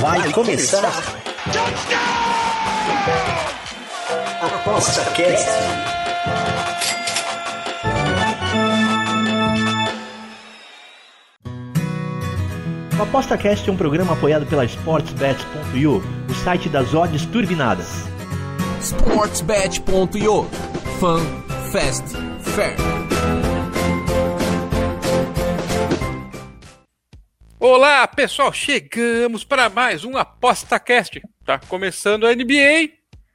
Vai começar. Aposta Cast. O ApostaCast é um programa apoiado pela SportsBet.io, o site das odds turbinadas. sportsbet.io Fun, Fast, Fair. Olá, pessoal, chegamos para mais um ApostaCast. Tá começando a NBA.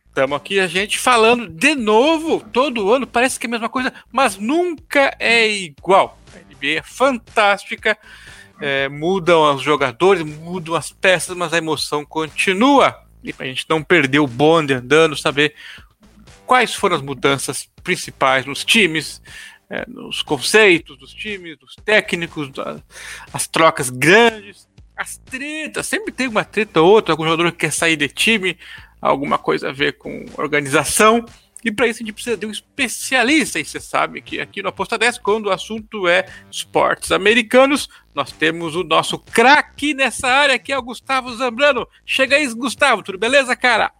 Estamos aqui a gente falando de novo, todo ano, parece que é a mesma coisa, mas nunca é igual. A NBA é fantástica, é, mudam os jogadores, mudam as peças, mas a emoção continua. E para a gente não perder o bonde andando, saber quais foram as mudanças principais nos times, é, nos conceitos dos times, dos técnicos, da- as trocas grandes, as tretas. Sempre tem uma treta ou outra, algum jogador que quer sair de time, alguma coisa a ver com organização. E para isso a gente precisa de um especialista. E você sabe que aqui no Aposta 10, quando o assunto é esportes americanos, nós temos o nosso craque nessa área, que é o Gustavo Zambrano. Chega aí, Gustavo, tudo beleza, cara?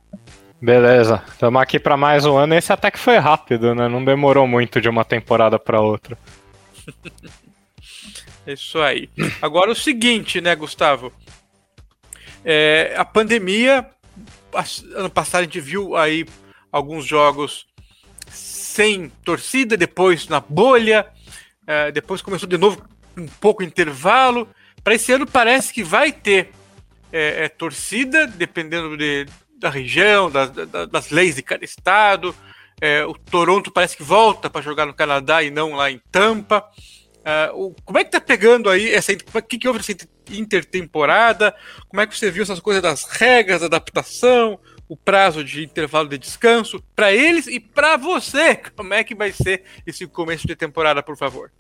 Beleza, estamos aqui para mais um ano. Esse até que foi rápido, né? Não demorou muito de uma temporada para outra. Isso aí. Agora o seguinte, né, Gustavo? É, a pandemia, ano passado a gente viu aí alguns jogos sem torcida, depois na bolha, é, depois começou de novo um pouco intervalo. Para esse ano parece que vai ter é, é, torcida, dependendo de- da região, das, da- das leis de cada estado. É, o Toronto parece que volta para jogar no Canadá e não lá em Tampa. Ah, o- como é que tá pegando aí essa. O que, que houve inter- intertemporada? Como é que você viu essas coisas das regras, da adaptação, o prazo de intervalo de descanso para eles e para você? Como é que vai ser esse começo de temporada, por favor?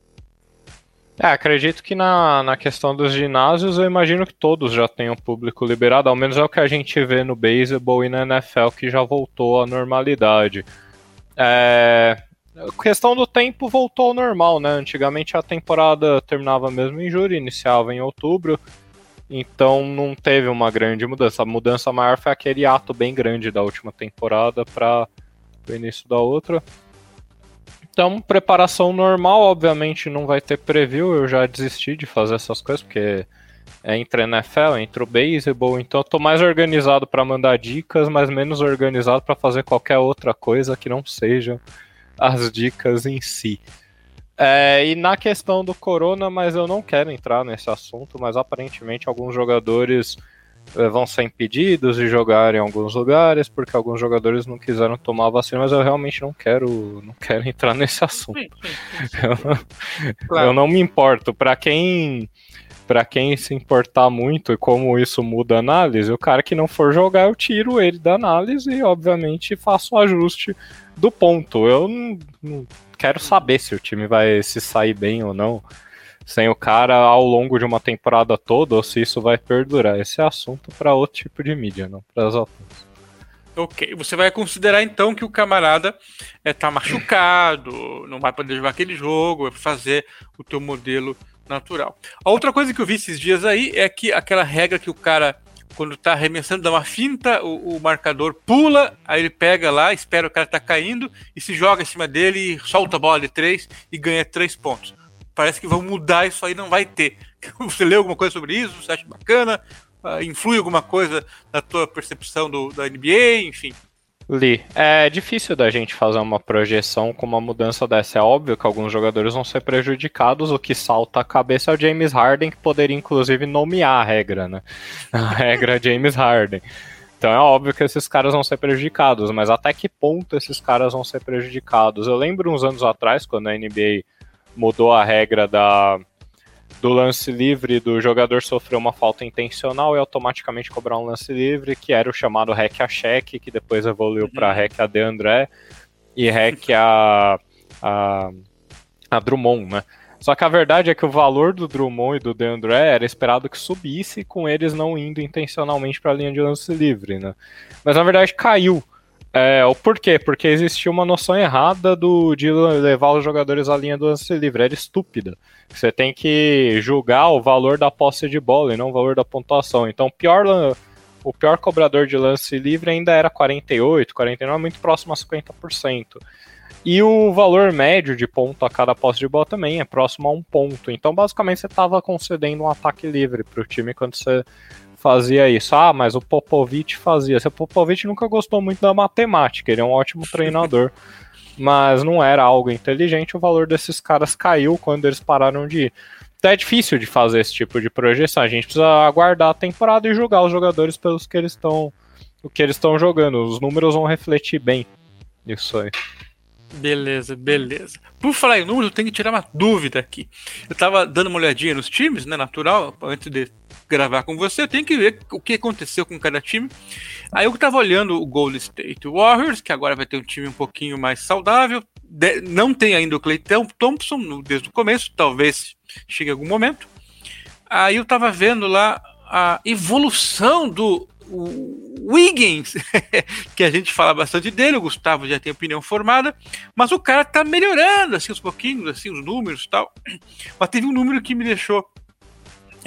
É, acredito que na, na questão dos ginásios, eu imagino que todos já tenham público liberado, ao menos é o que a gente vê no beisebol e na NFL, que já voltou à normalidade. É, a questão do tempo voltou ao normal, né? Antigamente a temporada terminava mesmo em julho, iniciava em outubro, então não teve uma grande mudança. A mudança maior foi aquele ato bem grande da última temporada para o início da outra. Então, preparação normal, obviamente não vai ter preview, eu já desisti de fazer essas coisas, porque é entre NFL, entre o beisebol, então eu tô mais organizado para mandar dicas, mas menos organizado para fazer qualquer outra coisa que não seja as dicas em si. É, e na questão do corona, mas eu não quero entrar nesse assunto, mas aparentemente alguns jogadores vão ser impedidos de jogar em alguns lugares, porque alguns jogadores não quiseram tomar a vacina, mas eu realmente não quero, não quero entrar nesse assunto. Eu, Claro. eu não me importo. Para quem para quem se importar muito e como isso muda a análise, o cara que não for jogar, eu tiro ele da análise e, obviamente, faço o ajuste do ponto. Eu não, não quero saber se o time vai se sair bem ou não sem o cara ao longo de uma temporada toda ou se isso vai perdurar. Esse é assunto para outro tipo de mídia, não para as outras. Ok, você vai considerar então que o camarada está machucado, não vai poder jogar aquele jogo, vai fazer o teu modelo natural. A outra coisa que eu vi esses dias aí é que aquela regra que o cara, quando tá arremessando, dá uma finta, o, o marcador pula, aí ele pega lá, espera o cara tá caindo e se joga em cima dele solta a bola de três e ganha três pontos. Parece que vão mudar isso aí, não vai ter. Você leu alguma coisa sobre isso? Você acha bacana? Ah, influi alguma coisa na tua percepção do, da NBA? Enfim. Li, é difícil da gente fazer uma projeção com uma mudança dessa. É óbvio que alguns jogadores vão ser prejudicados. O que salta a cabeça é o James Harden, que poderia inclusive nomear a regra, né? A regra é James Harden. Então é óbvio que esses caras vão ser prejudicados, mas até que ponto esses caras vão ser prejudicados? Eu lembro uns anos atrás, quando a NBA mudou a regra da, do lance livre do jogador sofrer uma falta intencional e automaticamente cobrar um lance livre, que era o chamado hack a cheque, que depois evoluiu para hack a De André e hack a, a, a Drummond, né? Só que a verdade é que o valor do Drummond e do De André era esperado que subisse com eles não indo intencionalmente para a linha de lance livre, né? Mas na verdade caiu. É, o porquê? Porque existia uma noção errada do, de levar os jogadores à linha do lance livre. Era estúpida. Você tem que julgar o valor da posse de bola e não o valor da pontuação. Então, pior, o pior cobrador de lance livre ainda era 48, 49, muito próximo a 50%. E o valor médio de ponto a cada posse de bola também é próximo a um ponto. Então, basicamente, você estava concedendo um ataque livre para o time quando você fazia isso. Ah, mas o Popovich fazia. O Popovich nunca gostou muito da matemática, ele é um ótimo treinador. mas não era algo inteligente, o valor desses caras caiu quando eles pararam de ir. Então é difícil de fazer esse tipo de projeção. A gente precisa aguardar a temporada e julgar os jogadores pelos que eles estão o que eles estão jogando. Os números vão refletir bem isso aí. Beleza, beleza. Por falar em números, eu tenho que tirar uma dúvida aqui. Eu tava dando uma olhadinha nos times, né? Natural, antes de gravar com você, eu tenho que ver o que aconteceu com cada time. Aí eu tava olhando o Golden State Warriors, que agora vai ter um time um pouquinho mais saudável. De, não tem ainda o Clay Thompson desde o começo, talvez chegue algum momento. Aí eu tava vendo lá a evolução do Wiggins, que a gente fala bastante dele, o Gustavo já tem opinião formada, mas o cara tá melhorando, assim, uns pouquinhos, assim, os números e tal. Mas teve um número que me deixou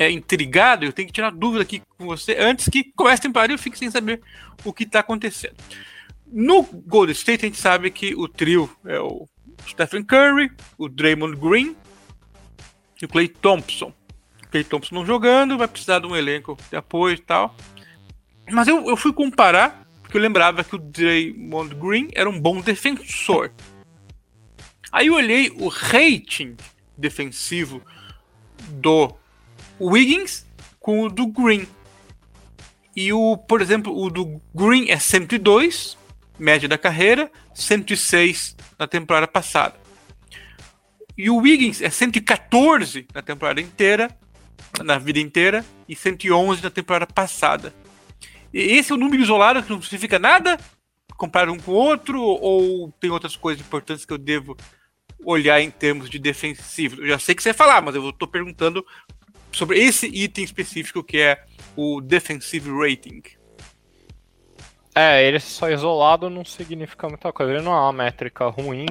é, intrigado, eu tenho que tirar dúvida aqui com você, antes que comece a temporada eu fique sem saber o que tá acontecendo. No Golden State, a gente sabe que o trio é o Stephen Curry, o Draymond Green e o Clay Thompson. O Clay Thompson não jogando, vai precisar de um elenco de apoio e tal. Mas eu, eu fui comparar, porque eu lembrava que o Draymond Green era um bom defensor. Aí eu olhei o rating defensivo do Wiggins com o do Green. E o, por exemplo, o do Green é 102, média da carreira, 106 na temporada passada. E o Wiggins é 114 na temporada inteira, na vida inteira, e 111 na temporada passada. Esse é o um número isolado que não significa nada? Comparar um com o outro? Ou tem outras coisas importantes que eu devo olhar em termos de defensivo? Eu já sei que você vai falar, mas eu estou perguntando sobre esse item específico que é o defensive rating. É, ele só isolado não significa muita coisa. Ele não é uma métrica ruim,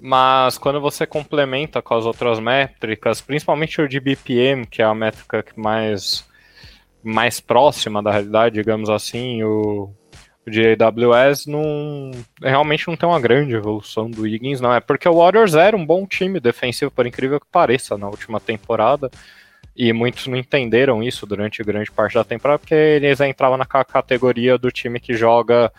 mas quando você complementa com as outras métricas, principalmente o de BPM, que é a métrica mais mais próxima da realidade, digamos assim, o, o de AWS não realmente não tem uma grande evolução do Higgins, não é porque o Warriors era um bom time defensivo, por incrível que pareça, na última temporada. E muitos não entenderam isso durante grande parte da temporada, porque eles entravam na categoria do time que joga,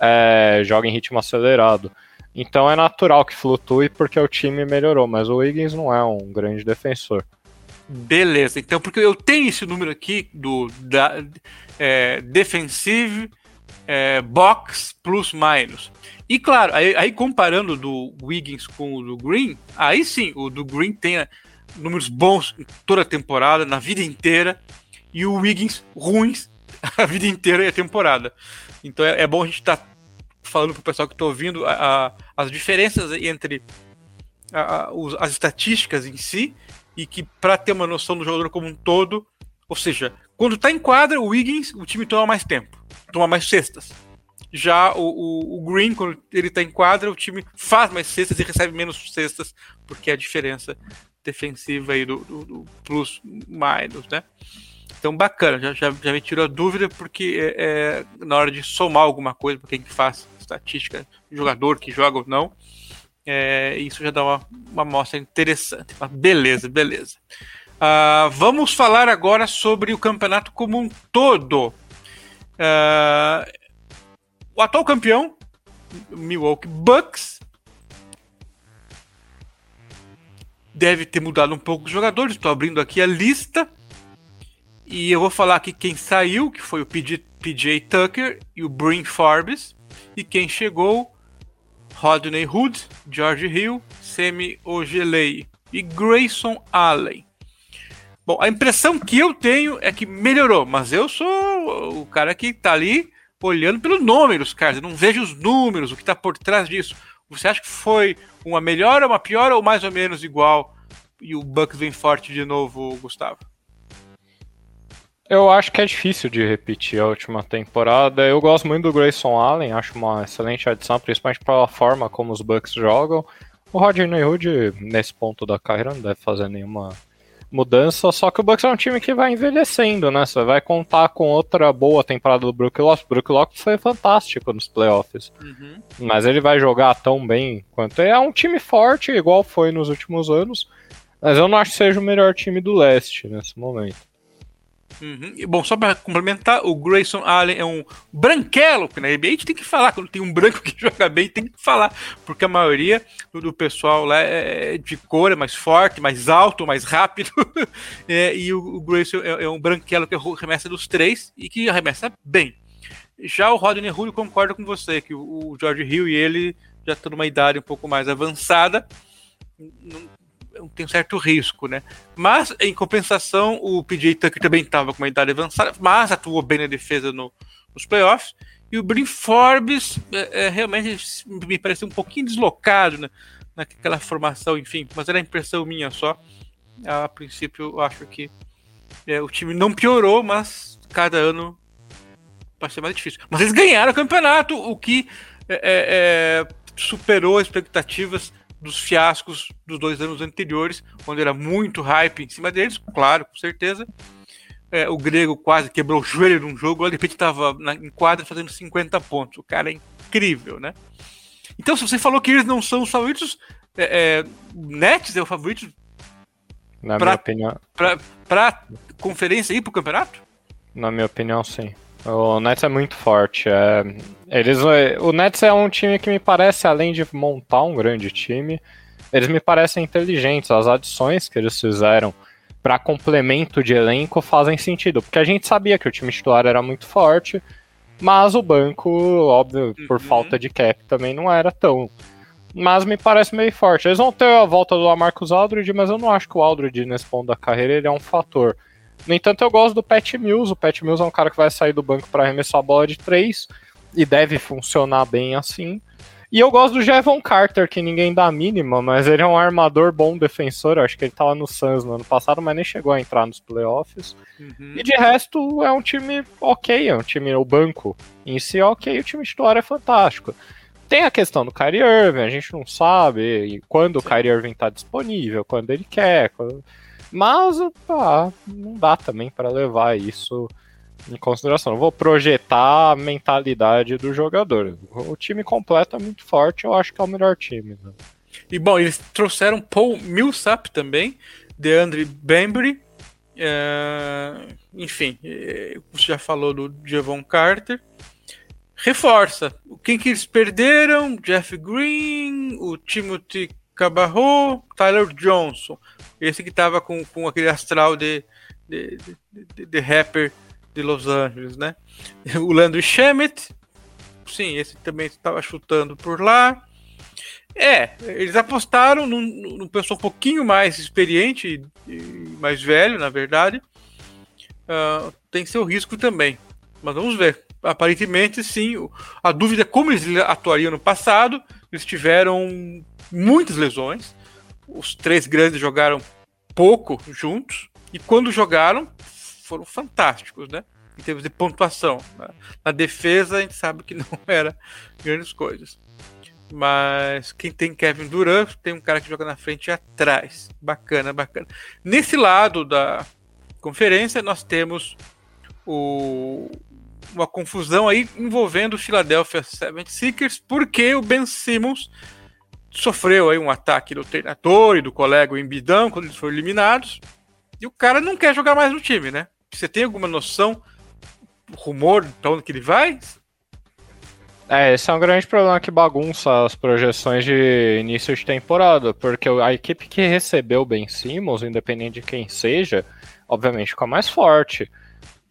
é, joga em ritmo acelerado. Então é natural que flutue porque o time melhorou, mas o Wiggins não é um grande defensor. Beleza, então porque eu tenho esse número aqui do da, é, defensive é, box plus minus. E claro, aí, aí, comparando do Wiggins com o do Green, aí sim, o do Green tem números bons toda a temporada, na vida inteira, e o Wiggins ruins a vida inteira e a temporada. Então é, é bom a gente estar tá falando para o pessoal que está ouvindo a, a, as diferenças entre a, os, as estatísticas em si e que para ter uma noção do jogador como um todo, ou seja, quando está em quadra, o Wiggins, o time toma mais tempo, toma mais cestas. Já o, o, o Green, quando ele está em quadra, o time faz mais cestas e recebe menos cestas, porque é a diferença defensiva aí do, do, do plus minus, né? Então bacana, já, já, já, me tirou a dúvida, porque é, é, na hora de somar alguma coisa, para quem faz estatística, jogador que joga ou não, é, isso já dá uma, uma amostra interessante. Mas beleza, beleza. Uh, vamos falar agora sobre o campeonato como um todo. Uh, o atual campeão, Milwaukee Bucks, deve ter mudado um pouco os jogadores. Estou abrindo aqui a lista. E eu vou falar aqui quem saiu, que foi o PJ, PJ Tucker e o Bryn Forbes. E quem chegou, Rodney Hood, George Hill, Semi Ogelei e Grayson Allen. Bom, a impressão que eu tenho é que melhorou, mas eu sou o cara que está ali olhando pelo números, cara. Eu não vejo os números, o que está por trás disso. Você acha que foi uma melhora, uma pior ou mais ou menos igual? E o Bucks vem forte de novo, Gustavo? Eu acho que é difícil de repetir a última temporada. Eu gosto muito do Grayson Allen, acho uma excelente adição, principalmente pela forma como os Bucks jogam. O Rodney Hood, nesse ponto da carreira, não deve fazer nenhuma mudança, só que o Bucks é um time que vai envelhecendo, né? Você vai contar com outra boa temporada do Brook Lopes. Brook Lopes foi fantástico nos playoffs, uhum. mas ele vai jogar tão bem quanto é um time forte, igual foi nos últimos anos, mas eu não acho que seja o melhor time do leste nesse momento. Uhum. Bom, só para complementar, o Grayson Allen é um branquelo, que na NBA a gente tem que falar, quando tem um branco que joga bem, tem que falar, porque a maioria do, pessoal lá é de cor, é mais forte, mais alto, mais rápido, é, e o, o Grayson é, é, um branquelo que arremessa dos três e que arremessa bem. Já o Rodney Julio concorda com você, que o, o George Hill e ele já estão numa idade um pouco mais avançada, não, tem um certo risco, né? Mas, em compensação, o PJ Tucker também estava com uma idade avançada, mas atuou bem na defesa no, nos playoffs. E o Brin Forbes é, é, realmente me pareceu um pouquinho deslocado né? naquela formação, enfim, mas era impressão minha só. A princípio, eu acho que é, o time não piorou, mas cada ano vai ser mais difícil. Mas eles ganharam o campeonato, o que é, é, é superou as expectativas dos fiascos dos dois anos anteriores, onde era muito hype em cima deles, claro, com certeza. É, o grego quase quebrou o joelho num jogo, de repente estava em quadra fazendo 50 pontos. O cara é incrível, né? Então, se você falou que eles não são os favoritos, é, é, Nets é o favorito na pra, minha opinião. Pra, pra conferência e pro campeonato? Na minha opinião, sim. O Nets é muito forte. É, eles, o Nets é um time que me parece, além de montar um grande time, eles me parecem inteligentes. As adições que eles fizeram para complemento de elenco fazem sentido, porque a gente sabia que o time titular era muito forte, mas o banco, óbvio, por uhum. falta de cap também não era tão. Mas me parece meio forte. Eles vão ter a volta do Marcus Aldridge, mas eu não acho que o Aldridge nesse ponto da carreira ele é um fator. No entanto, eu gosto do Pat Mills. O Pat Mills é um cara que vai sair do banco para arremessar a bola de três e deve funcionar bem assim. E eu gosto do Jevon Carter, que ninguém dá a mínima, mas ele é um armador bom defensor. Eu acho que ele tava no Suns no ano passado, mas nem chegou a entrar nos playoffs. Uhum. E de resto, é um time ok, é um time, o banco em si é ok, o time titular é fantástico. Tem a questão do Kyrie Irving, a gente não sabe quando o Kyrie Irving tá disponível, quando ele quer. Quando... Mas ah, não dá também para levar isso em consideração. vou projetar a mentalidade do jogador. O time completo é muito forte, eu acho que é o melhor time. Né? E bom, eles trouxeram Paul Millsap também, DeAndre Bembry, é, enfim, é, você já falou do Javon Carter. Reforça. Quem que eles perderam? Jeff Green, o Timothy Cabarro, Tyler Johnson. Esse que tava com, com aquele astral de, de, de, de rapper de Los Angeles, né? O Landry Shamet, sim, esse também estava chutando por lá. É, eles apostaram num, num pessoal um pouquinho mais experiente mais velho, na verdade. Uh, tem seu risco também. Mas vamos ver. Aparentemente, sim. A dúvida é como eles atuariam no passado. Eles tiveram muitas lesões. Os três grandes jogaram pouco juntos. E quando jogaram, foram fantásticos, né? Em termos de pontuação. Né? Na defesa, a gente sabe que não era grandes coisas. Mas quem tem Kevin Durant tem um cara que joga na frente e atrás. Bacana, bacana. Nesse lado da conferência, nós temos o, uma confusão aí envolvendo o Philadelphia 76ers, porque o Ben Simmons sofreu aí um ataque do treinador e do colega Embidão quando eles foram eliminados. E o cara não quer jogar mais no time, né? Você tem alguma noção, rumor de onde que ele vai? É, esse é um grande problema que bagunça as projeções de início de temporada, porque a equipe que recebeu o Ben Simmons, independente de quem seja, obviamente fica mais forte.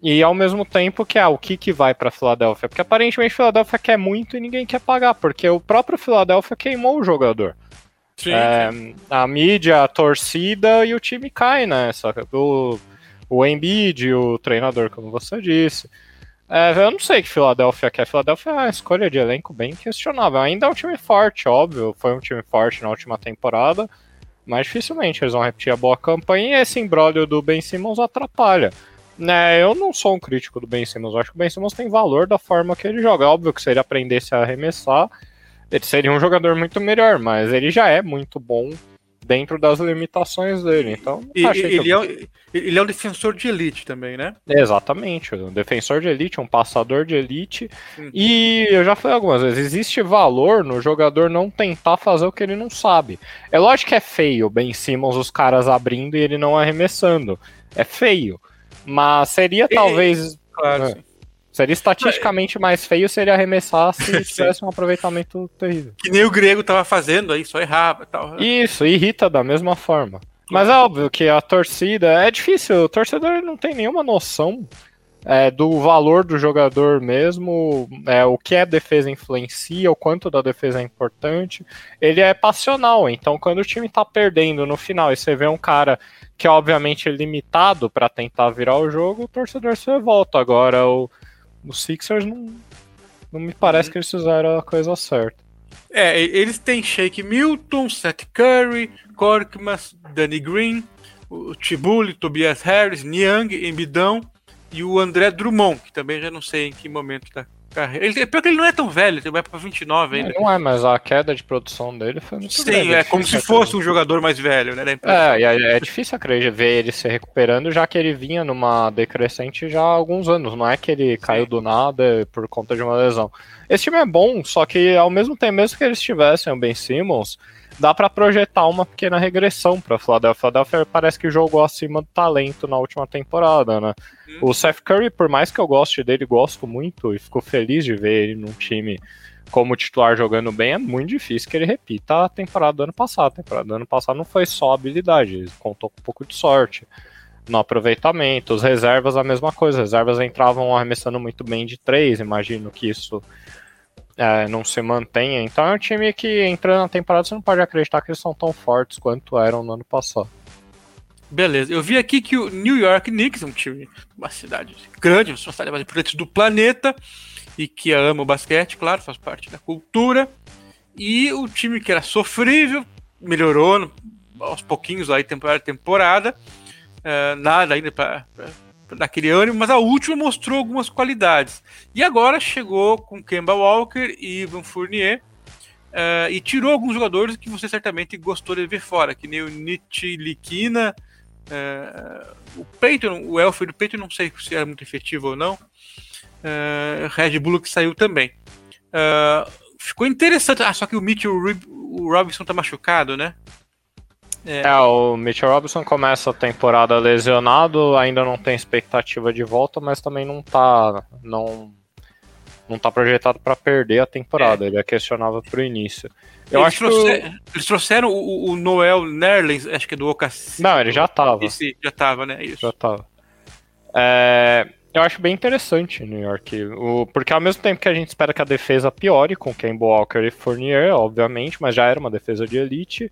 E ao mesmo tempo que é ah, o que, que vai para Filadélfia, porque aparentemente Filadélfia quer muito e ninguém quer pagar, porque o próprio Filadélfia queimou o jogador. Sim, é. A mídia, a torcida e o time cai nessa. O, o Embiid, o treinador, como você disse. É, eu não sei que Filadélfia quer. Filadélfia é uma escolha de elenco bem questionável. Ainda é um time forte, óbvio. Foi um time forte na última temporada. Mas dificilmente eles vão repetir a boa campanha e esse imbróglio do Ben Simmons atrapalha. Né, eu não sou um crítico do Ben Simmons. Eu acho que o Ben Simmons tem valor da forma que ele joga. É óbvio que se ele aprendesse a arremessar, ele seria um jogador muito melhor, mas ele já é muito bom dentro das limitações dele. Então, e, ele, eu... é, ele é um defensor de elite também, né? Exatamente, um defensor de elite, um passador de elite. Hum. E eu já falei algumas vezes, existe valor no jogador não tentar fazer o que ele não sabe. É lógico que é feio Ben Simmons os caras abrindo e ele não arremessando. É feio. Mas seria talvez. Claro, é, Seria estatisticamente mais feio se ele arremessasse e tivesse um aproveitamento terrível. Que nem o grego tava fazendo aí, só errava e tal. Isso, irrita da mesma forma. Mas é óbvio que a torcida. É difícil, o torcedor não tem nenhuma noção é, do valor do jogador mesmo, é, o que a defesa influencia, o quanto da defesa é importante. Ele é passional, então quando o time tá perdendo no final e você vê um cara que é obviamente limitado para tentar virar o jogo, o torcedor se revolta. Agora, o os Sixers não, não me parece que eles fizeram a coisa certa. É, eles têm Shake Milton, Seth Curry, Korkmaz, Danny Green, o Tibuli, Tobias Harris, Niang, Embidão e o André Drummond, que também já não sei em que momento tá carreira. Ele, pior que ele não é tão velho, ele vai pra 29 ainda. Não é, mas a queda de produção dele foi muito Sim, grande. é, é como se fosse um jogador mais velho, né? É, é, é difícil acreditar ver ele se recuperando, já que ele vinha numa decrescente já há alguns anos. Não é que ele Sim. caiu do nada por conta de uma lesão. Esse time é bom, só que ao mesmo tempo, mesmo que eles tivessem o Ben Simmons, dá para projetar uma pequena regressão para Philadelphia. Philadelphia parece que jogou acima do talento na última temporada, né? Uhum. O Seth Curry, por mais que eu goste dele, gosto muito e fico feliz de ver ele num time como titular jogando bem, é muito difícil que ele repita a temporada do ano passado. A temporada do ano passado não foi só habilidade, ele contou com um pouco de sorte no aproveitamento. Os reservas, a mesma coisa. As reservas entravam arremessando muito bem de três. Imagino que isso é, não se mantenha. Então é um time que entrando na temporada você não pode acreditar que eles são tão fortes quanto eram no ano passado. Beleza, eu vi aqui que o New York Knicks, um time, uma cidade grande, uma cidade mais importante do planeta, e que ama o basquete, claro, faz parte da cultura. E o time que era sofrível melhorou aos pouquinhos aí temporada temporada. Uh, nada ainda para daquele ânimo, mas a última mostrou algumas qualidades. E agora chegou com Kemba Walker e Ivan Fournier uh, e tirou alguns jogadores que você certamente gostou de ver fora, que nem o Nietzsche Liquina, uh, o Peyton, o Elfrid Peyton, não sei se era muito efetivo ou não. Uh, Red Bull que saiu também. Uh, ficou interessante. Ah, só que o Mitchell o Robinson tá machucado, né? É. é. o Mitchell Robinson começa a temporada lesionado, ainda não tem expectativa de volta, mas também não tá não não tá projetado para perder a temporada. É. Ele é questionável pro início. Eu eles acho trouxeram, que eles trouxeram o, o, Noel Nerlens, acho que é do OKC. Não, ele já tava. Esse, já tava, né? Isso. Já tava. É, eu acho bem interessante New York. O, porque ao mesmo tempo que a gente espera que a defesa piore com Kemba Walker e Fournier, obviamente, mas já era uma defesa de elite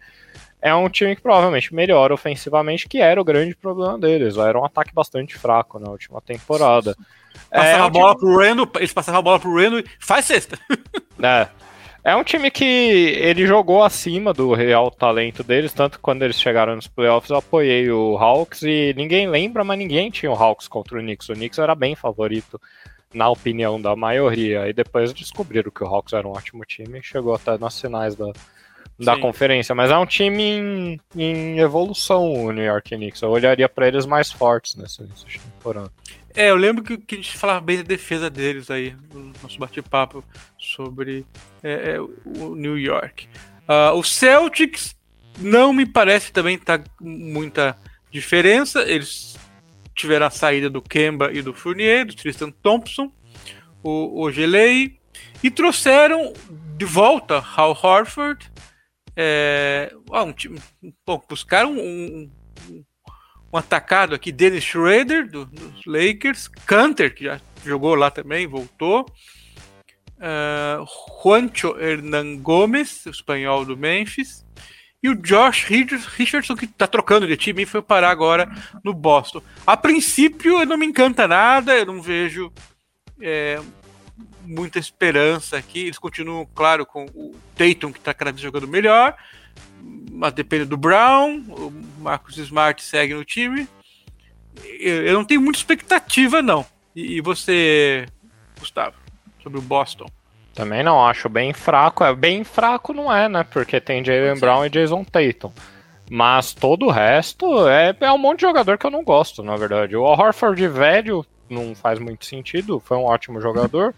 é um time que provavelmente melhora ofensivamente, que era o grande problema deles. Era um ataque bastante fraco na última temporada. Passava é, a bola time... pro Reno, eles passavam a bola pro Reno e faz sexta. É. É um time que ele jogou acima do real talento deles, tanto que quando eles chegaram nos playoffs eu apoiei o Hawks e ninguém lembra, mas ninguém tinha o Hawks contra o Knicks. O Knicks era bem favorito, na opinião da maioria. E depois descobriram que o Hawks era um ótimo time e chegou até nas finais da, da Sim. conferência, mas é um time em, em, evolução, o New York Knicks. Eu olharia para eles mais fortes nessa, nessa temporada. É, eu lembro que, que, a gente falava bem da defesa deles aí, no nosso bate-papo sobre é, é, o New York. Uh, o Celtics não me parece também tá muita diferença. Eles tiveram a saída do Kemba e do Fournier, do Tristan Thompson, o, o Gelei, e trouxeram de volta Hal Horford é, um time, bom, buscaram um, um, um, atacado aqui, Dennis Schroeder, do, dos Lakers, Canter, que já jogou lá também, voltou. Uh, Juancho Hernan Gomes, espanhol do Memphis. E o Josh Richardson, que está trocando de time e foi parar agora no Boston. A princípio, não me encanta nada, eu não vejo é, muita esperança aqui. Eles continuam, claro, com o Tatum, que está cada vez jogando melhor, mas depende do Brown. O Marcus Smart segue no time. eu, não tenho muita expectativa, não. E, e você, Gustavo, sobre o Boston? Também não, acho bem fraco. É bem fraco não é, né? Porque tem Jalen Brown e Jason Tatum. Mas todo o resto é, é um monte de jogador que eu não gosto, na verdade. O Horford velho não faz muito sentido, foi um ótimo jogador.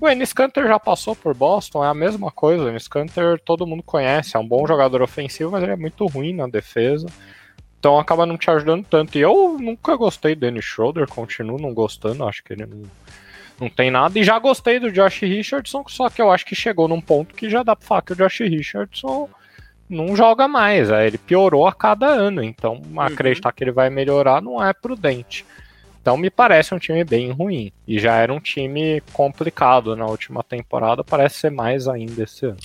O Enes Kanter já passou por Boston, é a mesma coisa. O Enes Kanter todo mundo conhece, é um bom jogador ofensivo, mas ele é muito ruim na defesa. Então acaba não te ajudando tanto. E eu nunca gostei do Dennis Schroeder, continuo não gostando, acho que ele não, não tem nada. E já gostei do Josh Richardson, só que eu acho que chegou num ponto que já dá pra falar que o Josh Richardson não joga mais. Ele piorou a cada ano, então uhum. acreditar que ele vai melhorar não é prudente. Então me parece um time bem ruim. E já era um time complicado na última temporada, parece ser mais ainda esse ano.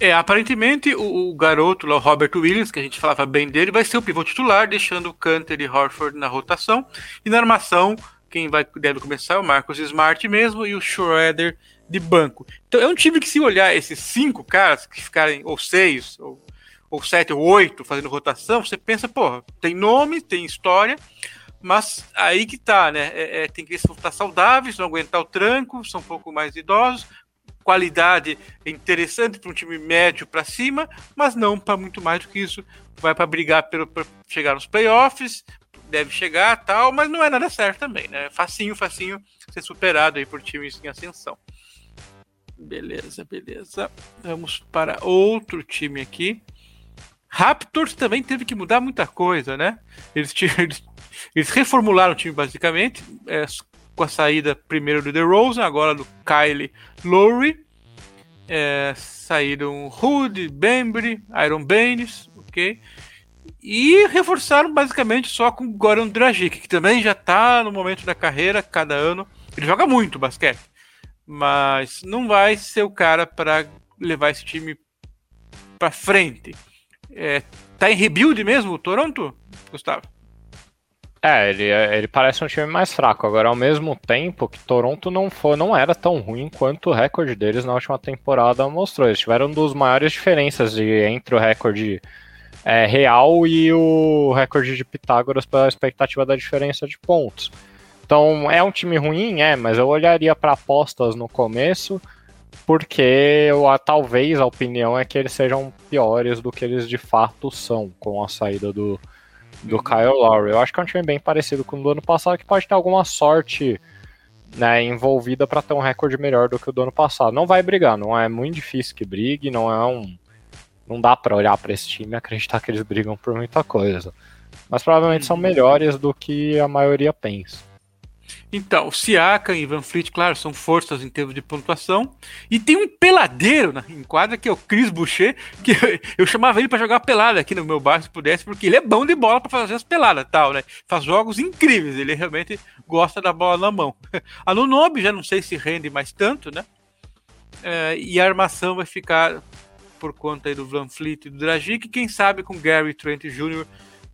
É, aparentemente o, o garoto lá, o Robert Williams, que a gente falava bem dele, vai ser o pivô titular, deixando o Canter e Horford na rotação. E na armação, quem vai deve começar é o Marcos Smart mesmo e o Schroeder de banco. Então é um time que se olhar esses cinco caras que ficarem, ou seis, ou, ou sete, ou oito fazendo rotação, você pensa, porra, tem nome, tem história, mas aí que tá, né? É, é, tem que estar saudáveis, não aguentar o tranco, são um pouco mais idosos. Qualidade interessante para um time médio para cima, mas não para muito mais do que isso. Vai para brigar para chegar nos playoffs, deve chegar tal, mas não é nada certo também, né? Facinho, facinho ser superado aí por times em ascensão. Beleza, beleza. Vamos para outro time aqui. Raptors também teve que mudar muita coisa, né? Eles, eles eles reformularam o time basicamente, é, com a saída primeiro do DeRozan, agora do Kyle Lowry. É, saíram Hood, Bembry, Iron Baines, ok? E reforçaram basicamente só com Goran Dragic, que também já está no momento da carreira, cada ano. Ele joga muito basquete, mas não vai ser o cara para levar esse time para frente. É, tá em rebuild mesmo o Toronto, Gustavo? É, ele, ele parece um time mais fraco. Agora, ao mesmo tempo que Toronto não foi, não era tão ruim quanto o recorde deles na última temporada mostrou. Eles tiveram uma das maiores diferenças de, entre o recorde é, real e o recorde de Pitágoras pela expectativa da diferença de pontos. Então, é um time ruim? É, mas eu olharia para apostas no começo, porque eu, talvez a opinião é que eles sejam piores do que eles de fato são com a saída do, do Kyle Lowry. Eu acho que é um time bem parecido com o do ano passado, que pode ter alguma sorte né, envolvida para ter um recorde melhor do que o do ano passado. Não vai brigar, não é muito difícil que brigue, não é um. Não dá para olhar para esse time e acreditar que eles brigam por muita coisa. Mas provavelmente são melhores do que a maioria pensa. Então, o Siaka e Van Fleet, claro, são forças em termos de pontuação. E tem um peladeiro na, em quadra, que é o Chris Boucher, que eu, eu chamava ele para jogar pelada aqui no meu bairro, se pudesse, porque ele é bom de bola para fazer as peladas tal, né? Faz jogos incríveis, ele realmente gosta da bola na mão. A Nunobi já não sei se rende mais tanto, né? É, e a armação vai ficar por conta aí do Van Fleet e do Dragic, quem sabe com Gary Trent Jr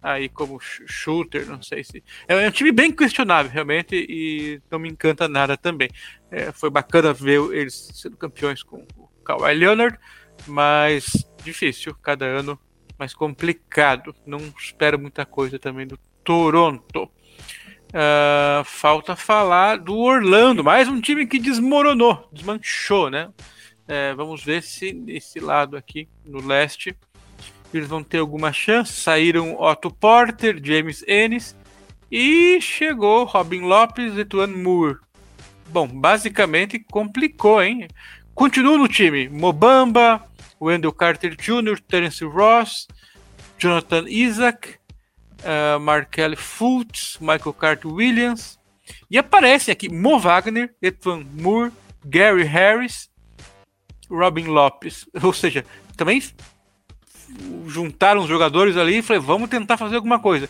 aí como shooter, não sei se. É um time bem questionável, realmente, e não me encanta nada também. É, foi bacana ver eles sendo campeões com o Kawhi Leonard, mas difícil, cada ano mais complicado. Não espero muita coisa também do Toronto. Uh, falta falar do Orlando, mais um time que desmoronou, desmanchou, né? É, vamos ver se nesse lado aqui, no leste, eles vão ter alguma chance. Saíram Otto Porter, James Ennis e chegou Robin Lopes e Tuan Moore. Bom, basicamente complicou, hein? Continua no time Mobamba, Wendell Carter Jr., Terence Ross, Jonathan Isaac, uh, Markel Fultz, Michael Carter Williams. E aparece aqui Mo Wagner, Etwan Moore, Gary Harris, Robin Lopes. Ou seja, também juntaram os jogadores ali e falei, vamos tentar fazer alguma coisa.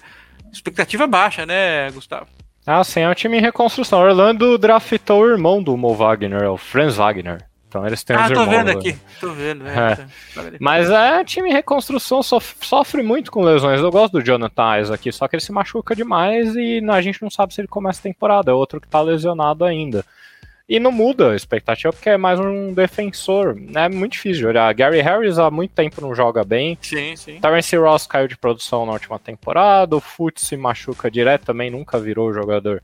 Expectativa baixa, né, Gustavo? Ah, sim, é um time em reconstrução. Orlando draftou o irmão do Mo Wagner, é o Franz Wagner. Então eles têm ah, os irmãos. Ah, tô vendo aqui, tô vendo. É, é. Mas é time em reconstrução, sofre, sofre muito com lesões. Eu gosto do Jonathan aqui, só que ele se machuca demais e a gente não sabe se ele começa a temporada. É outro que tá lesionado ainda. E não muda a expectativa, porque é mais um defensor. É muito difícil de olhar. Gary Harris há muito tempo não joga bem. Sim, sim. Terence Ross caiu de produção na última temporada. O Foot se machuca direto também, nunca virou o jogador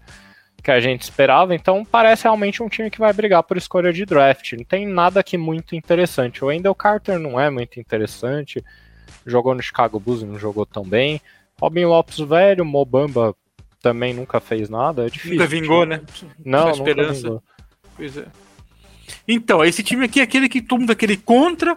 que a gente esperava. Então parece realmente um time que vai brigar por escolha de draft. Não tem nada aqui muito interessante. O Wendell Carter não é muito interessante. Jogou no Chicago Bulls e não jogou tão bem. Robin Lopes velho, Mobamba também nunca fez nada. É difícil. Nunca vingou, né? Não, Só nunca esperança. vingou. Pois é. Então, esse time aqui é aquele que todo mundo aquele contra,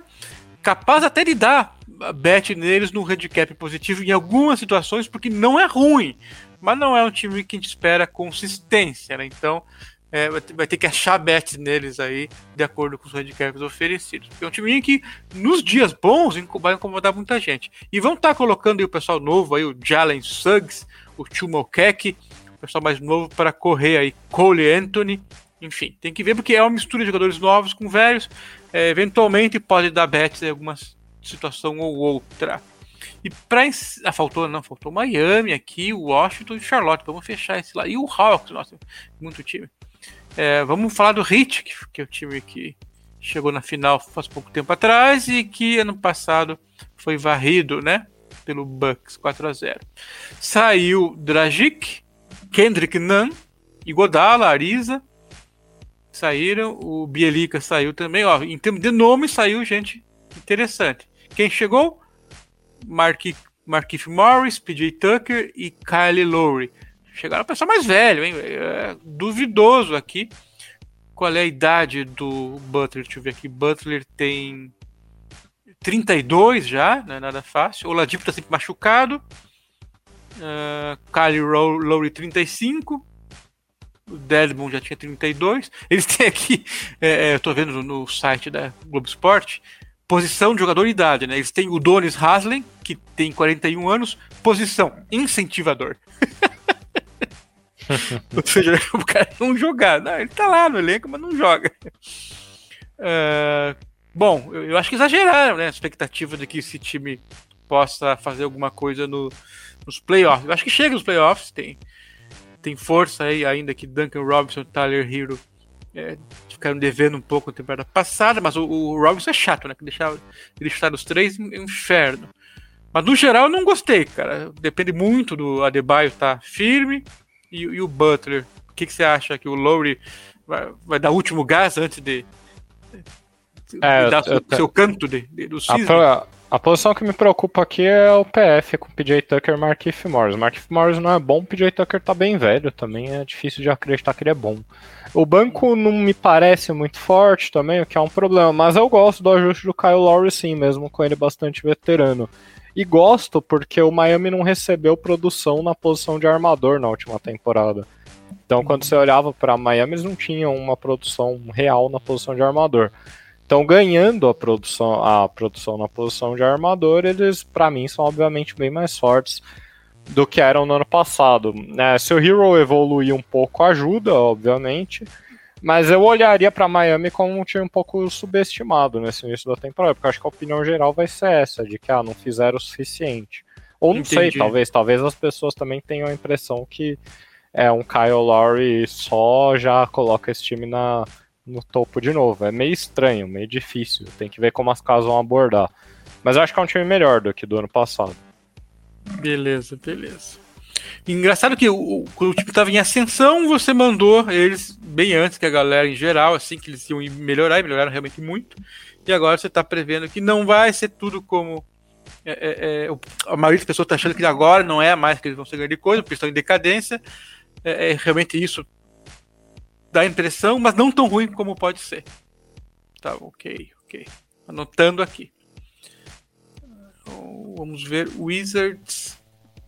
capaz até de dar bet neles no handicap positivo em algumas situações, porque não é ruim, mas não é um time que a gente espera consistência, né? Então, é, vai ter- que achar bet neles aí, de acordo com os handicaps oferecidos. É um time que, nos dias bons, vai incomodar muita gente. E vão estar colocando aí o pessoal novo, aí, o Jalen Suggs, o Chumo Kek, o pessoal mais novo para correr aí, Cole Anthony, enfim, tem que ver porque é uma mistura de jogadores novos com velhos. É, eventualmente pode dar bets em alguma situação ou outra. E ens- Ah, faltou, não, faltou Miami aqui, Washington e Charlotte. Vamos fechar esse lá. E o Hawks, nossa, muito time. É, vamos falar do Heat, que, que é o time que chegou na final faz pouco tempo atrás e que ano passado foi varrido, né? Pelo Bucks 4 a 0 Saiu Dragic, Kendrick Nunn, Igodala, Ariza, saíram, o Bielica saiu também, ó, em termos de nome saiu gente interessante. Quem chegou? Marquis Marquise Morris, PJ Tucker e Kyle Lowry. Chegaram o pessoal mais velho, hein? É duvidoso aqui. Qual é a idade do Butler? Deixa eu ver aqui. Butler tem 32 já, não é nada fácil. O Ladipo tá sempre machucado. Uh, Kyle Row- Lowry 35. O já tinha 32. Eles têm aqui, é, é, eu tô vendo no, site da Globo Esporte, posição de jogador e idade, né? Eles têm o Donis Haslem, que tem 41 anos, posição incentivador. Ou seja, o cara não jogar. Não, ele tá lá no elenco, mas não joga. É, bom, eu, eu acho que exageraram, né? A expectativa de que esse time possa fazer alguma coisa no, nos playoffs. Eu acho que chega nos playoffs, tem, tem força aí ainda que Duncan Robinson Tyler Hero é, ficaram devendo um pouco na temporada passada, mas o, o Robinson é chato, né? Que deixava ele chutar os três é um inferno. Mas no geral eu não gostei, cara. Depende muito do Adebayo tá firme e, e o Butler. O que, que você acha que o Lowry vai, vai dar último gás antes de, É, dar eu- seu, eu seu canto de, de- do A, a posição que me preocupa aqui é o PF com PJ Tucker e Markif Morris. Markif Morris não é bom, PJ Tucker tá bem velho também, é difícil de acreditar que ele é bom. O banco não me parece muito forte também, o que é um problema, mas eu gosto do ajuste do Kyle Lowry sim, mesmo com ele bastante veterano. E gosto porque o Miami não recebeu produção na posição de armador na última temporada. Então, quando você olhava para Miami, eles não tinham uma produção real na posição de armador. Então, ganhando a produção, a produção na posição de armador, eles, para mim, são obviamente bem mais fortes do que eram no ano passado. né? se o Hero evoluir um pouco, ajuda, obviamente. Mas eu olharia para Miami como um time um pouco subestimado nesse início da temporada, porque eu acho que a opinião geral vai ser essa, de que ah, não fizeram o suficiente. Ou não sei, Entendi. talvez, talvez as pessoas também tenham a impressão que é um Kyle Lowry só já coloca esse time na, no topo de novo. É meio estranho, meio difícil. Tem que ver como as casas vão abordar. Mas eu acho que é um time melhor do que do ano passado. Beleza, beleza. Engraçado que o, quando o time estava em ascensão, você mandou eles bem antes que a galera em geral, assim, que eles iam melhorar, e melhoraram realmente muito. E agora você está prevendo que não vai ser tudo como. é, é, é, a maioria das pessoas está achando que agora não é mais que eles vão ser grande coisa, porque estão em decadência. É, é realmente isso dá impressão, mas não tão ruim como pode ser. Tá, ok, ok. Anotando aqui. Então, Vamos ver Wizards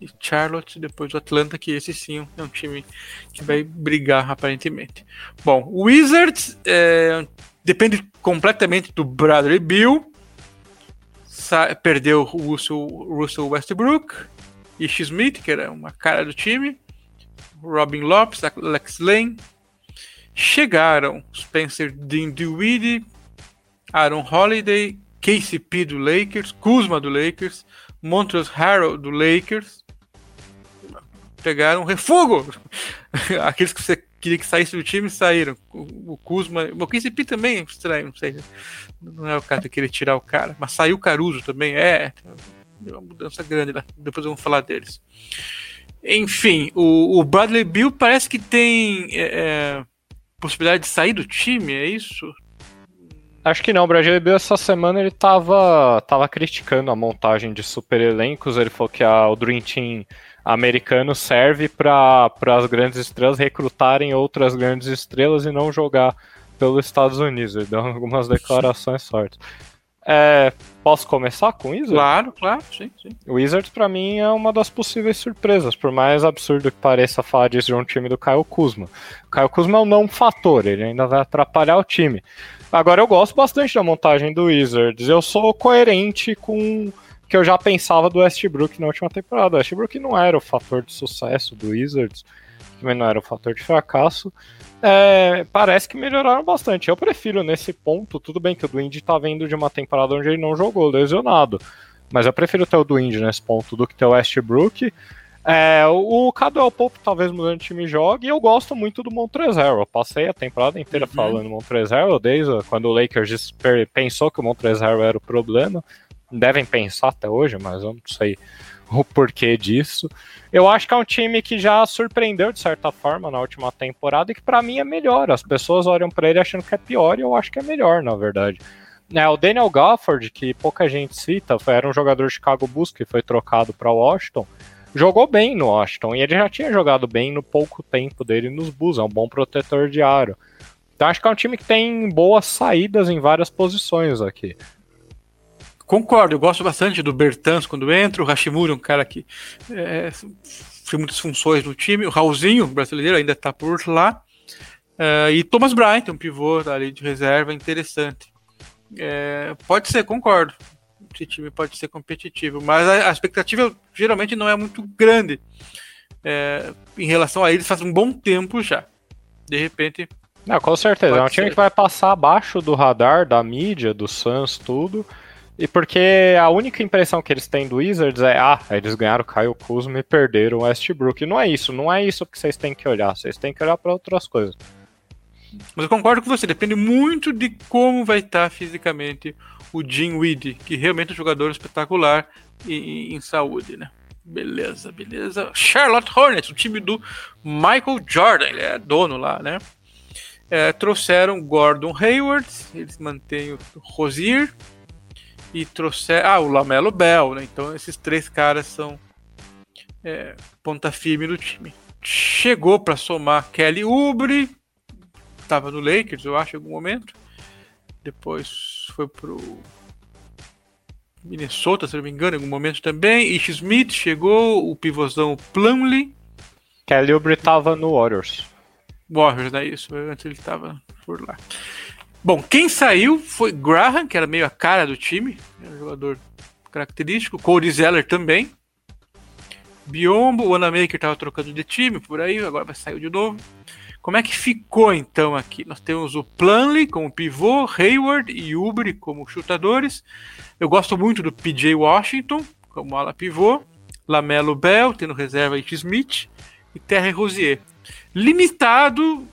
e Charlotte, depois o Atlanta, que esse sim é um time que vai brigar aparentemente. Bom, Wizards é, depende completamente do Bradley Bill. Sa- perdeu o Russell, Russell Westbrook e Smith, que era uma cara do time. Robin Lopes, Alex Lane. Chegaram Spencer Dinwiddie, Aaron Holiday, KCP do Lakers, Kuzma do Lakers, Montrezl Harrell do Lakers. Pegaram refugo. Aqueles que você queria que saísse do time, saíram. O, Kuzma, o KCP também é estranho, não sei. Não é o cara que queria tirar o cara, mas saiu o Caruso também, é. Deu uma mudança grande lá, depois vamos falar deles. Enfim, o, o Bradley Bill parece que tem é, é, possibilidade de sair do time, é isso? Acho que não, o Bradley Bill essa semana ele tava, tava criticando a montagem de super elencos, ele falou que a, o Dream Team americano serve para as grandes estrelas recrutarem outras grandes estrelas e não jogar pelos Estados Unidos. Ele deu algumas declarações fortes. É, posso começar com o Wizards? Claro, claro, sim, sim. O Wizards, para mim, é uma das possíveis surpresas, por mais absurdo que pareça falar disso de um time do Kyle Kuzma. O Kyle Kuzma é um não fator, ele ainda vai atrapalhar o time. Agora, eu gosto bastante da montagem do Wizards. Eu sou coerente com que eu já pensava do Westbrook na última temporada. O Westbrook não era o fator de sucesso do Wizards, também não era o fator de fracasso. É, parece que melhoraram bastante. Eu prefiro nesse ponto, tudo bem que o Dwind tá vindo de uma temporada onde ele não jogou, lesionado. Mas eu prefiro ter o Dwind nesse ponto do que ter o Westbrook. É, o Cadwell Pope talvez mudando de time jogue, e eu gosto muito do Montrezl. Eu passei a temporada inteira uhum. falando Montrezl, desde quando o Lakers pensou que o Montrezl era o problema devem pensar até hoje, mas eu não sei o porquê disso. Eu acho que é um time que já surpreendeu de certa forma na última temporada e que para mim é melhor. As pessoas olham para ele achando que é pior e eu acho que é melhor, na verdade. É, o Daniel Gafford, que pouca gente cita, era um jogador de Chicago Bulls que foi trocado para Washington, jogou bem no Washington e ele já tinha jogado bem no pouco tempo dele nos Bulls, é um bom protetor de aro. Então acho que é um time que tem boas saídas em várias posições aqui. Concordo, eu gosto bastante do Bertans quando entra, o Hashimura é um cara que é, tem muitas funções no time, o Raulzinho, brasileiro, ainda está por lá, uh, e Thomas Bryant, um pivô ali de reserva interessante. É, pode ser, concordo, esse time pode ser competitivo, mas a, a expectativa geralmente não é muito grande é, em relação a eles faz um bom tempo já. De repente. Não, com certeza, é um time ser. que vai passar abaixo do radar da mídia, do Suns, tudo e porque a única impressão que eles têm do Wizards é, ah, eles ganharam o Kyle Kuzma e perderam o Westbrook. E não é isso, não é isso que vocês têm que olhar, vocês têm que olhar para outras coisas. Mas eu concordo com você, depende muito de como vai estar fisicamente o Jim Weed, que realmente é um jogador espetacular em, em saúde, né? Beleza, beleza. Charlotte Hornets, o time do Michael Jordan, ele é dono lá, né? É, trouxeram Gordon Hayward, eles mantêm o Rosier, e trouxer. Ah, o Lamelo Bell, né? Então esses três caras são é, ponta firme do time. Chegou para somar Kelly Oubre, estava no Lakers, eu acho, em algum momento. Depois foi pro Minnesota, se não me engano, em algum momento também. Ish Smith chegou, o pivôzão Plumlee. Kelly Oubre estava no Warriors. Warriors, né? Isso, antes ele estava por lá. Bom, quem saiu foi Graham, que era meio a cara do time, era um jogador característico. Cody Zeller também. Biombo, o Anamaker estava trocando de time por aí, agora vai sair de novo. Como é que ficou então aqui? Nós temos o Planley como pivô, Hayward e Uber como chutadores. Eu gosto muito do PJ Washington como ala pivô, Lamelo Bell tendo reserva H. Smith e Terry Rosier. Limitado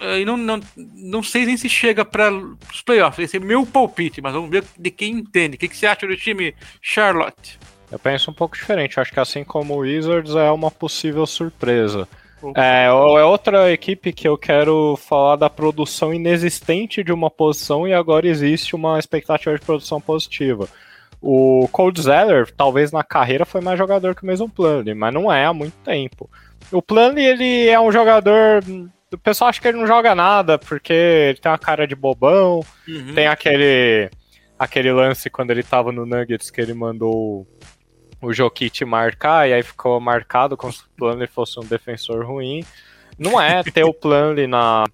e não, não, não sei nem se chega para os playoffs. Esse é meu palpite, mas vamos ver de quem entende. O que, que você acha do time Charlotte? Eu penso um pouco diferente. Acho que assim como o Wizards é uma possível surpresa. É, é outra equipe que eu quero falar da produção inexistente de uma posição e agora existe uma expectativa de produção positiva. O Cold Zeller, talvez na carreira, foi mais jogador que o mesmo Plano, mas não é há muito tempo. O Plano ele é um jogador o pessoal acha que ele não joga nada, porque ele tem uma cara de bobão. Uhum. Tem aquele aquele lance quando ele tava no Nuggets que ele mandou o Jokic marcar, e aí ficou marcado como se o Plumlee fosse um defensor ruim. Não é ter o Plumlee na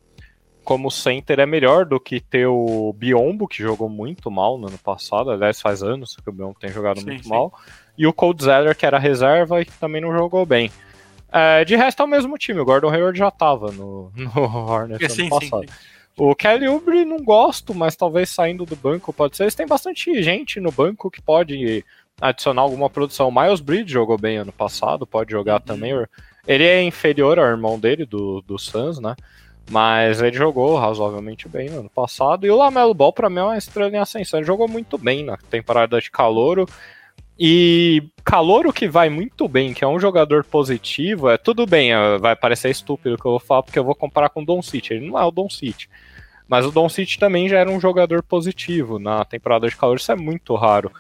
como center é melhor do que ter o Biombo, que jogou muito mal no ano passado, aliás faz anos que o Biombo tem jogado sim, muito sim. mal, e o Cold Zeller, que era reserva e que também não jogou bem. É, de resto é o mesmo time, o Gordon Hayward já tava no, no Hornets sim, ano passado. Sim, sim. O Kelly Oubre não gosto, mas talvez saindo do banco pode ser. Eles têm bastante gente no banco que pode adicionar alguma produção. O Miles Bridge jogou bem ano passado, pode jogar uhum. também. Ele é inferior ao irmão dele, do, do Suns, né? Mas ele jogou razoavelmente bem no ano passado. E o Lamelo Ball, para mim, é uma estrela em ascensão. Ele jogou muito bem na temporada de calouro. E Calouro que vai muito bem, que é um jogador positivo, é tudo bem, é, vai parecer estúpido o que eu vou falar, porque eu vou comparar com o Don City. Ele não é o Don City. Mas o Don City também já era um jogador positivo na temporada de calor, isso é muito raro.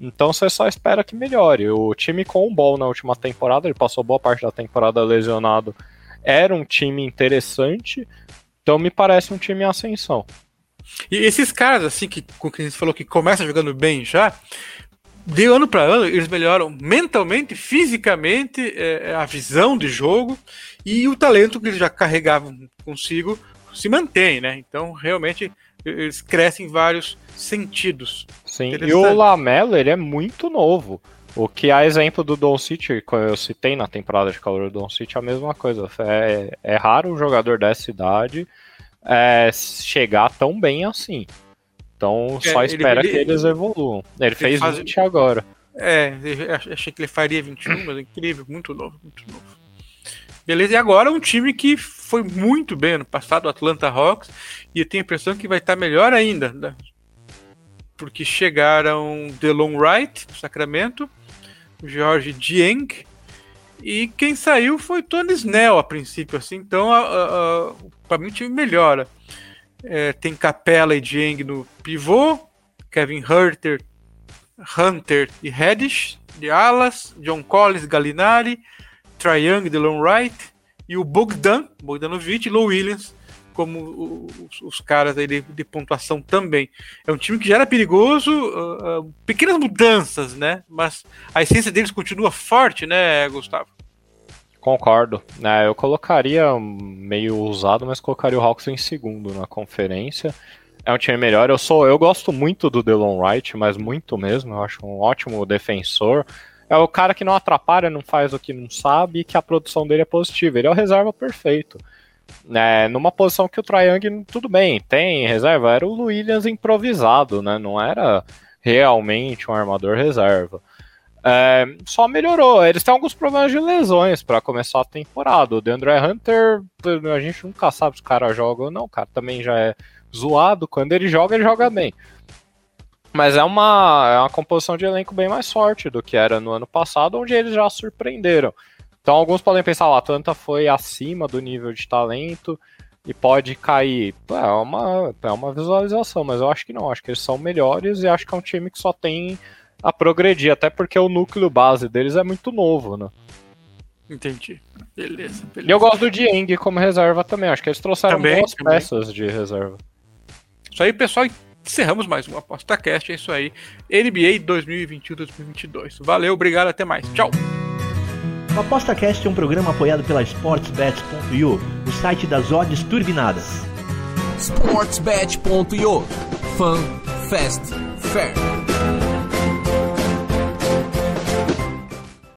Então você só espera que melhore. O time com o Ball na última temporada, ele passou boa parte da temporada lesionado, era um time interessante, então me parece um time em ascensão. E esses caras, assim, que, com que a falou que começam jogando bem já, de ano para ano, eles melhoram mentalmente, fisicamente, é, é, a visão de jogo e o talento que eles já carregavam consigo se mantém, né? Então, realmente, eles crescem em vários sentidos. Sim, e o Lamelo, ele é muito novo. O que a exemplo do Don City, que eu citei na temporada de calor do Don City, é a mesma coisa. É, é raro um jogador dessa idade é, chegar tão bem assim. Então é, só espera ele, que eles evoluam. Ele, ele fez faz... 20 agora. É, achei que ele faria 21, mas é incrível, muito novo, muito novo. Beleza, e agora um time que foi muito bem no passado, o Atlanta Hawks, e eu tenho a impressão que vai estar melhor ainda, né? porque chegaram Delon Wright, do Sacramento, George Dieng, e quem saiu foi Tony Snell a princípio, assim, então para mim o time melhora. É, tem Capella e Dieng no pivô, Kevin Hunter, Hunter e Reddish de alas, John Collins, Gallinari, Trae Young, Delon Wright e o Bogdan, Bogdanovic e Low Williams como os, os caras aí de, de, pontuação também. É um time que já era perigoso, uh, uh, pequenas mudanças, né? Mas a essência deles continua forte, né, Gustavo? Concordo. É, eu colocaria meio usado, mas colocaria o Hawks em segundo na conferência. É um time melhor. Eu sou, eu gosto muito do Delon Wright, mas muito mesmo. Eu acho um ótimo defensor. É o cara que não atrapalha, não faz o que não sabe e que a produção dele é positiva. Ele é o reserva perfeito. É, numa posição que o Triang, tudo bem, tem reserva, era o Williams improvisado, né? Não era realmente um armador reserva. É, só melhorou. Eles têm alguns problemas de lesões para começar a temporada. O DeAndre Hunter, a gente nunca sabe se o cara joga ou não. O cara também já é zoado. Quando ele joga, ele joga bem. Mas é uma, é uma composição de elenco bem mais forte do que era no ano passado, onde eles já surpreenderam. Então alguns podem pensar, o Atlanta foi acima do nível de talento e pode cair. É uma, é uma visualização, mas eu acho que não. Acho que eles são melhores e acho que é um time que só tem a progredir, até porque o núcleo base deles é muito novo, né? Entendi. Beleza, beleza. E eu gosto do Dieng como reserva também. Acho que eles trouxeram também, boas também. peças de reserva. Isso aí, pessoal. Encerramos mais um ApostaCast. É isso aí. NBA 2021-2022. Valeu, obrigado, até mais. Tchau. O ApostaCast é um programa apoiado pela SportsBet.io, o site das odds turbinadas. SportsBet.io Fun, Fast, Fair.